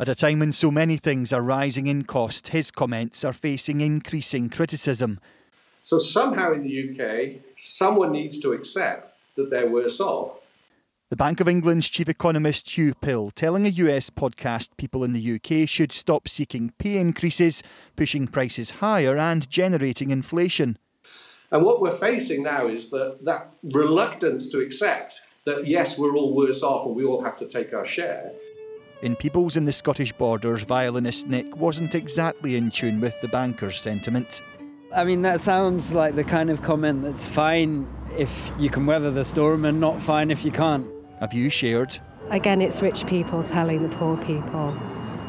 At a time when so many things are rising in cost, his comments are facing increasing criticism. So somehow in the UK, someone needs to accept that they're worse off. The Bank of England's chief economist Hugh Pill telling a US podcast people in the UK should stop seeking pay increases, pushing prices higher, and generating inflation. And what we're facing now is that, that reluctance to accept that, yes, we're all worse off and we all have to take our share. In Peebles in the Scottish Borders, violinist Nick wasn't exactly in tune with the banker's sentiment. I mean, that sounds like the kind of comment that's fine if you can weather the storm and not fine if you can't. Have you shared. Again, it's rich people telling the poor people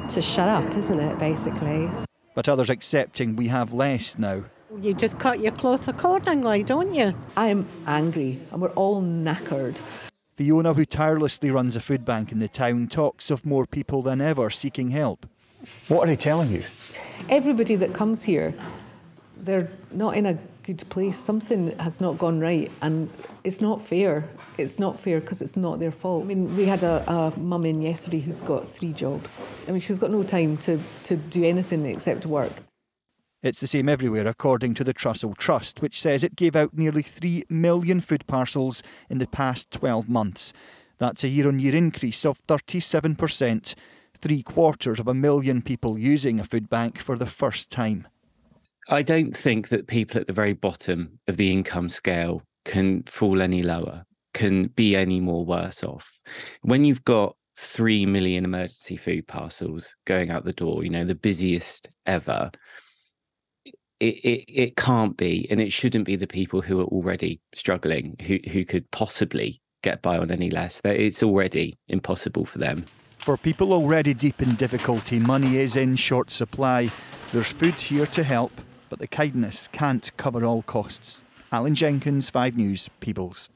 to shut up, isn't it, basically? But others accepting we have less now. You just cut your cloth accordingly, don't you? I am angry and we're all knackered. Fiona, who tirelessly runs a food bank in the town, talks of more people than ever seeking help. What are they telling you? Everybody that comes here, they're not in a good place. Something has not gone right, and it's not fair. It's not fair because it's not their fault. I mean, we had a, a mum in yesterday who's got three jobs. I mean, she's got no time to, to do anything except work. It's the same everywhere, according to the Trussell Trust, which says it gave out nearly 3 million food parcels in the past 12 months. That's a year on year increase of 37%, three quarters of a million people using a food bank for the first time. I don't think that people at the very bottom of the income scale can fall any lower, can be any more worse off. When you've got 3 million emergency food parcels going out the door, you know, the busiest ever, it, it, it can't be and it shouldn't be the people who are already struggling who, who could possibly get by on any less. that It's already impossible for them. For people already deep in difficulty, money is in short supply. There's food here to help, but the kindness can't cover all costs. Alan Jenkins, 5 News, Peebles.